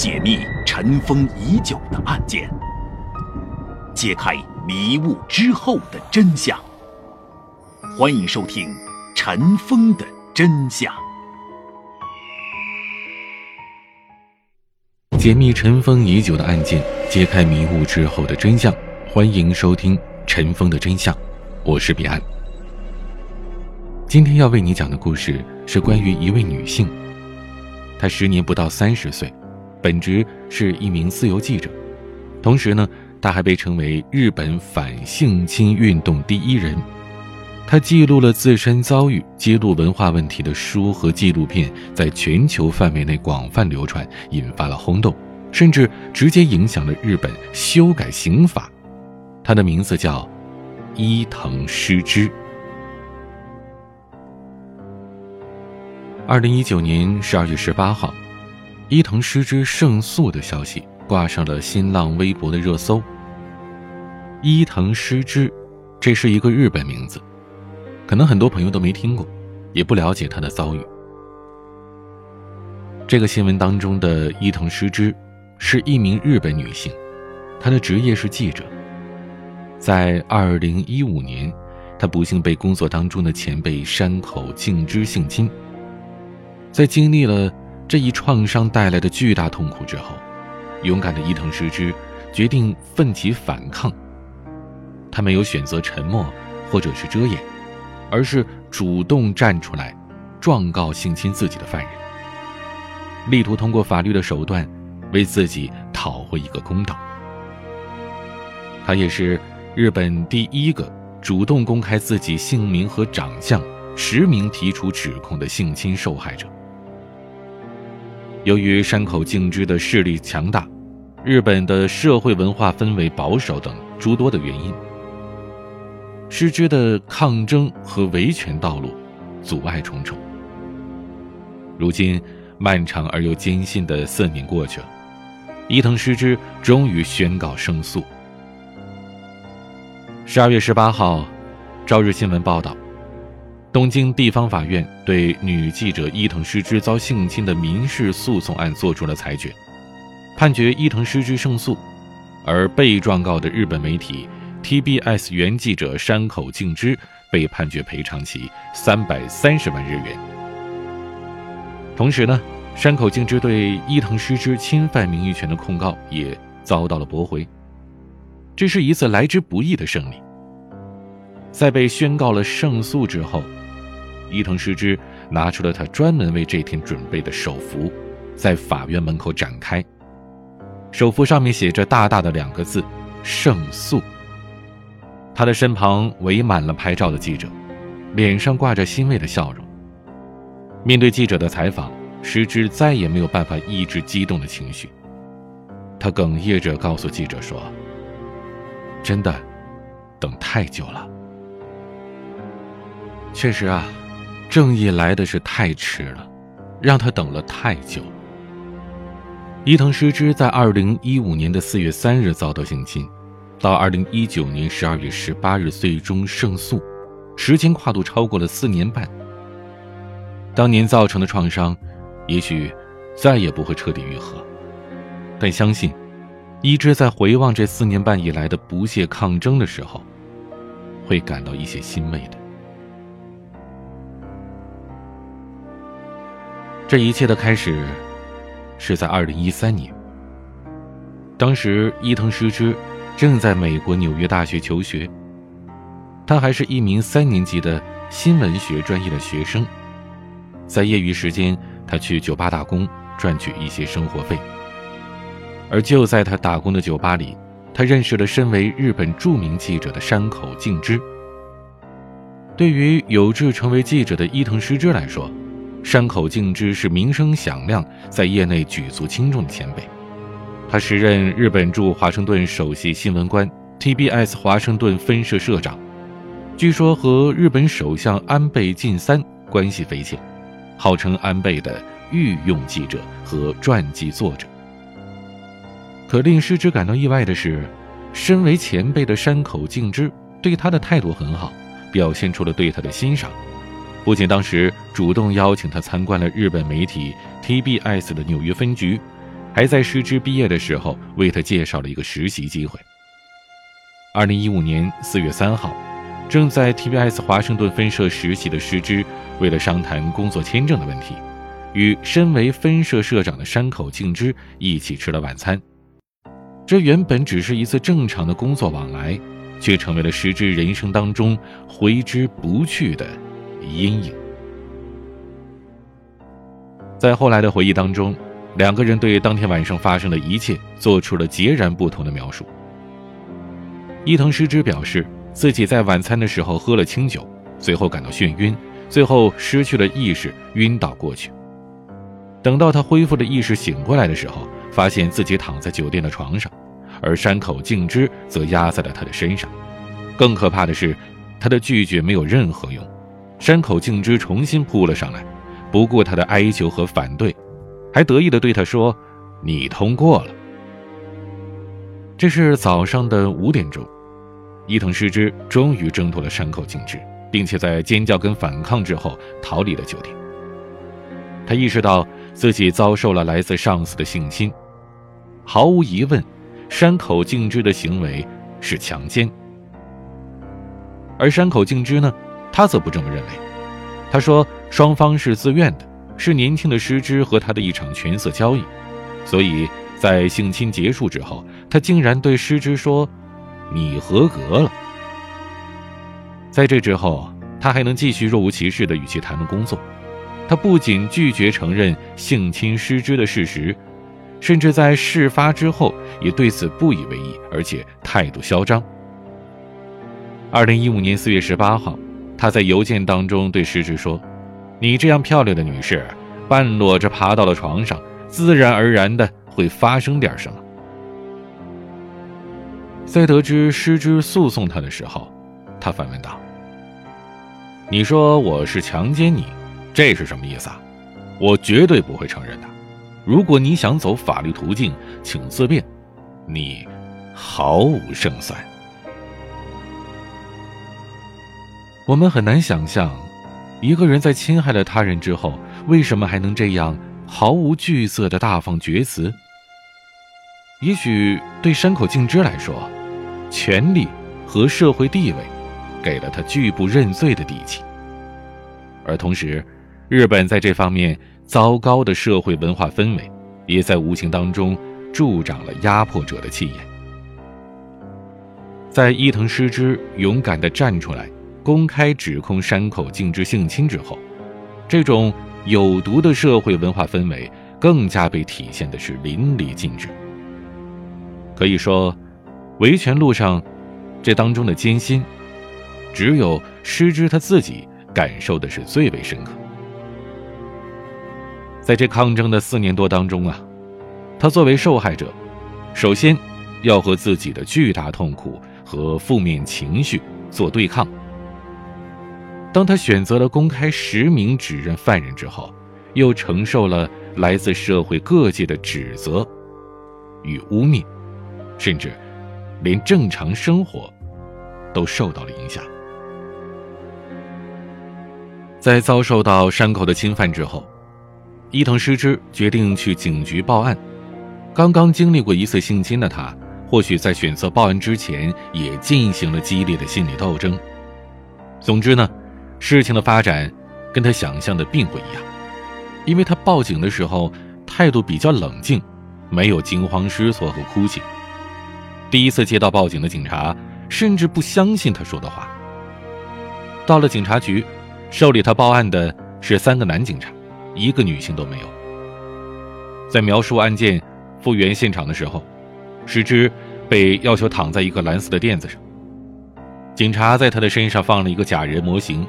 解密尘封已久的案件，揭开迷雾之后的真相。欢迎收听《尘封的真相》，解密尘封已久的案件，揭开迷雾之后的真相。欢迎收听《尘封的真相》，我是彼岸。今天要为你讲的故事是关于一位女性。她时年不到三十岁，本职是一名自由记者，同时呢，他还被称为日本反性侵运动第一人。他记录了自身遭遇、揭露文化问题的书和纪录片，在全球范围内广泛流传，引发了轰动，甚至直接影响了日本修改刑法。他的名字叫伊藤诗织。二零一九年十二月十八号，伊藤诗织胜诉的消息挂上了新浪微博的热搜。伊藤诗织，这是一个日本名字，可能很多朋友都没听过，也不了解她的遭遇。这个新闻当中的伊藤诗织，是一名日本女性，她的职业是记者。在二零一五年，她不幸被工作当中的前辈山口敬之性侵。在经历了这一创伤带来的巨大痛苦之后，勇敢的伊藤诗织决定奋起反抗。他没有选择沉默或者是遮掩，而是主动站出来，状告性侵自己的犯人，力图通过法律的手段为自己讨回一个公道。他也是日本第一个主动公开自己姓名和长相、实名提出指控的性侵受害者。由于山口敬之的势力强大，日本的社会文化氛围保守等诸多的原因，师之的抗争和维权道路阻碍重重。如今，漫长而又艰辛的四年过去了，伊藤诗织终于宣告胜诉。十二月十八号，《朝日新闻》报道。东京地方法院对女记者伊藤诗织遭性侵的民事诉讼案作出了裁决，判决伊藤诗织胜诉，而被状告的日本媒体 TBS 原记者山口敬之被判决赔偿其三百三十万日元。同时呢，山口敬之对伊藤诗织侵犯名誉权的控告也遭到了驳回。这是一次来之不易的胜利。在被宣告了胜诉之后。伊藤诗织拿出了他专门为这天准备的手幅，在法院门口展开。手幅上面写着大大的两个字“胜诉”。他的身旁围满了拍照的记者，脸上挂着欣慰的笑容。面对记者的采访，诗织再也没有办法抑制激动的情绪。他哽咽着告诉记者说：“真的，等太久了。确实啊。”正义来的是太迟了，让他等了太久。伊藤诗织在二零一五年的四月三日遭到性侵，到二零一九年十二月十八日最终胜诉，时间跨度超过了四年半。当年造成的创伤，也许再也不会彻底愈合，但相信，伊织在回望这四年半以来的不懈抗争的时候，会感到一些欣慰的。这一切的开始，是在二零一三年。当时伊藤诗织正在美国纽约大学求学，他还是一名三年级的新闻学专业的学生。在业余时间，他去酒吧打工，赚取一些生活费。而就在他打工的酒吧里，他认识了身为日本著名记者的山口敬之。对于有志成为记者的伊藤诗织来说，山口敬之是名声响亮，在业内举足轻重的前辈。他时任日本驻华盛顿首席新闻官，TBS 华盛顿分社社长，据说和日本首相安倍晋三关系匪浅，号称安倍的御用记者和传记作者。可令师之感到意外的是，身为前辈的山口敬之对他的态度很好，表现出了对他的欣赏。不仅当时主动邀请他参观了日本媒体 TBS 的纽约分局，还在师之毕业的时候为他介绍了一个实习机会。二零一五年四月三号，正在 TBS 华盛顿分社实习的师之，为了商谈工作签证的问题，与身为分社社长的山口敬之一起吃了晚餐。这原本只是一次正常的工作往来，却成为了师之人生当中挥之不去的阴影。在后来的回忆当中。两个人对当天晚上发生的一切做出了截然不同的描述。伊藤诗织表示，自己在晚餐的时候喝了清酒，随后感到眩晕，最后失去了意识，晕倒过去。等到他恢复了意识，醒过来的时候，发现自己躺在酒店的床上，而山口敬之则压在了他的身上。更可怕的是，他的拒绝没有任何用，山口敬之重新扑了上来，不顾他的哀求和反对。还得意地对他说：“你通过了。”这是早上的五点钟，伊藤诗织终于挣脱了山口敬之，并且在尖叫跟反抗之后逃离了酒店。他意识到自己遭受了来自上司的性侵，毫无疑问，山口敬之的行为是强奸。而山口敬之呢，他则不这么认为，他说双方是自愿的。是年轻的师之和他的一场权色交易，所以在性侵结束之后，他竟然对师之说：“你合格了。”在这之后，他还能继续若无其事的与其谈论工作。他不仅拒绝承认性侵师之的事实，甚至在事发之后也对此不以为意，而且态度嚣张。二零一五年四月十八号，他在邮件当中对师之说。你这样漂亮的女士，半裸着爬到了床上，自然而然的会发生点什么。在得知师之诉讼他的时候，他反问道：“你说我是强奸你，这是什么意思啊？我绝对不会承认的。如果你想走法律途径，请自便，你毫无胜算。”我们很难想象。一个人在侵害了他人之后，为什么还能这样毫无惧色的大放厥词？也许对山口敬之来说，权力和社会地位给了他拒不认罪的底气。而同时，日本在这方面糟糕的社会文化氛围，也在无形当中助长了压迫者的气焰。在伊藤诗织勇敢地站出来。公开指控山口敬之性侵之后，这种有毒的社会文化氛围更加被体现的是淋漓尽致。可以说，维权路上这当中的艰辛，只有师之他自己感受的是最为深刻。在这抗争的四年多当中啊，他作为受害者，首先要和自己的巨大痛苦和负面情绪做对抗。当他选择了公开实名指认犯人之后，又承受了来自社会各界的指责与污蔑，甚至连正常生活都受到了影响。在遭受到山口的侵犯之后，伊藤诗织决定去警局报案。刚刚经历过一次性侵的他，或许在选择报案之前也进行了激烈的心理斗争。总之呢。事情的发展跟他想象的并不一样，因为他报警的时候态度比较冷静，没有惊慌失措和哭泣。第一次接到报警的警察甚至不相信他说的话。到了警察局，受理他报案的是三个男警察，一个女性都没有。在描述案件复原现场的时候，石之被要求躺在一个蓝色的垫子上，警察在他的身上放了一个假人模型。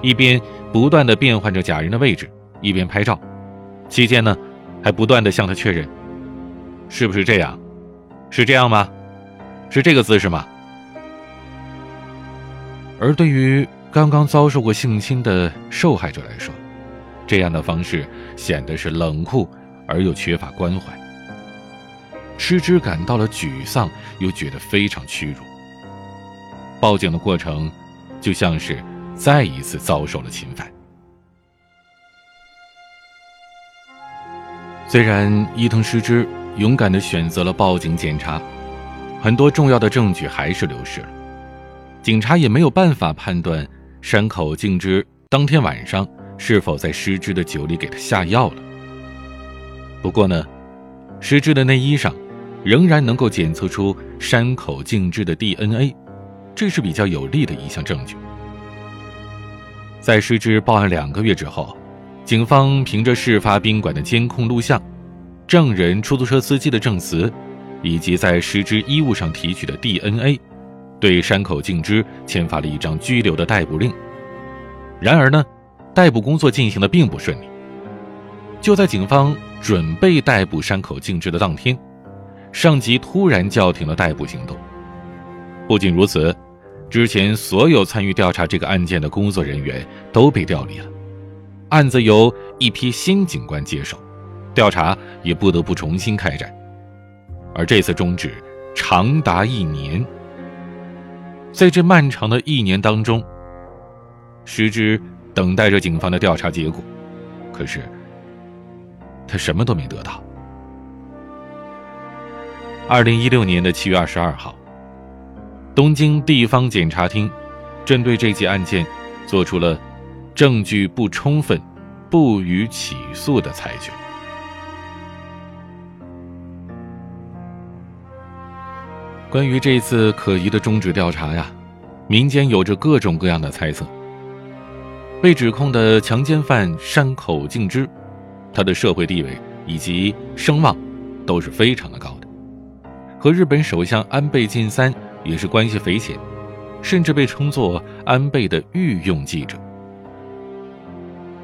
一边不断的变换着假人的位置，一边拍照，期间呢，还不断的向他确认，是不是这样？是这样吗？是这个姿势吗？而对于刚刚遭受过性侵的受害者来说，这样的方式显得是冷酷而又缺乏关怀。失之感到了沮丧，又觉得非常屈辱。报警的过程，就像是。再一次遭受了侵犯。虽然伊藤诗织勇敢地选择了报警检查，很多重要的证据还是流失了，警察也没有办法判断山口敬之当天晚上是否在诗织的酒里给他下药了。不过呢，诗织的内衣上仍然能够检测出山口敬之的 DNA，这是比较有利的一项证据。在失之报案两个月之后。警方凭着事发宾馆的监控录像、证人出租车司机的证词，以及在失之衣物上提取的 DNA，对山口敬之签发了一张拘留的逮捕令。然而呢，逮捕工作进行的并不顺利。就在警方准备逮捕山口敬之的当天，上级突然叫停了逮捕行动。不仅如此，之前所有参与调查这个案件的工作人员都被调离了。案子由一批新警官接手，调查也不得不重新开展，而这次终止长达一年。在这漫长的一年当中，石之等待着警方的调查结果，可是他什么都没得到。二零一六年的七月二十二号，东京地方检察厅针对这起案件做出了。证据不充分，不予起诉的裁决。关于这次可疑的终止调查呀，民间有着各种各样的猜测。被指控的强奸犯山口敬之，他的社会地位以及声望都是非常的高的，和日本首相安倍晋三也是关系匪浅，甚至被称作安倍的御用记者。《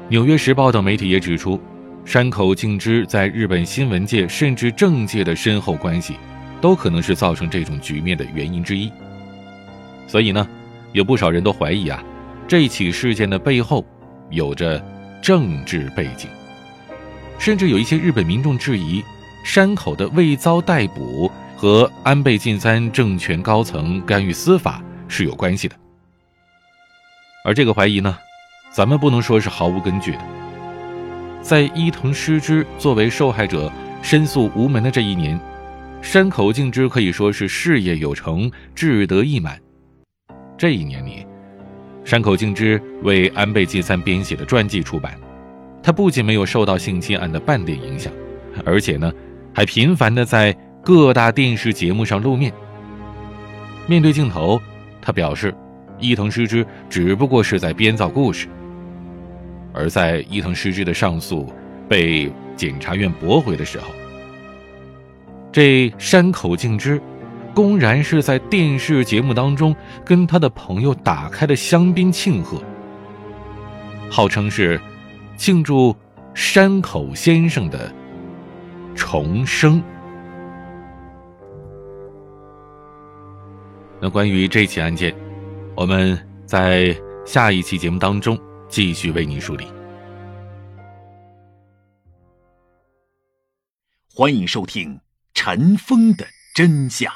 纽约时报》等媒体也指出，山口敬之在日本新闻界甚至政界的深厚关系，都可能是造成这种局面的原因之一。所以呢，有不少人都怀疑啊，这起事件的背后有着政治背景，甚至有一些日本民众质疑，山口的未遭逮捕和安倍晋三政权高层干预司法是有关系的。而这个怀疑呢？咱们不能说是毫无根据的。在伊藤诗织作为受害者申诉无门的这一年，山口敬之可以说是事业有成、志得意满。这一年里，山口敬之为安倍晋三编写的传记出版，他不仅没有受到性侵案的半点影响，而且呢，还频繁的在各大电视节目上露面。面对镜头，他表示，伊藤诗织只不过是在编造故事。而在伊藤诗织的上诉被检察院驳回的时候，这山口敬之公然是在电视节目当中跟他的朋友打开了香槟庆贺，号称是庆祝山口先生的重生。那关于这起案件，我们在下一期节目当中。继续为您梳理。欢迎收听《尘封的真相》。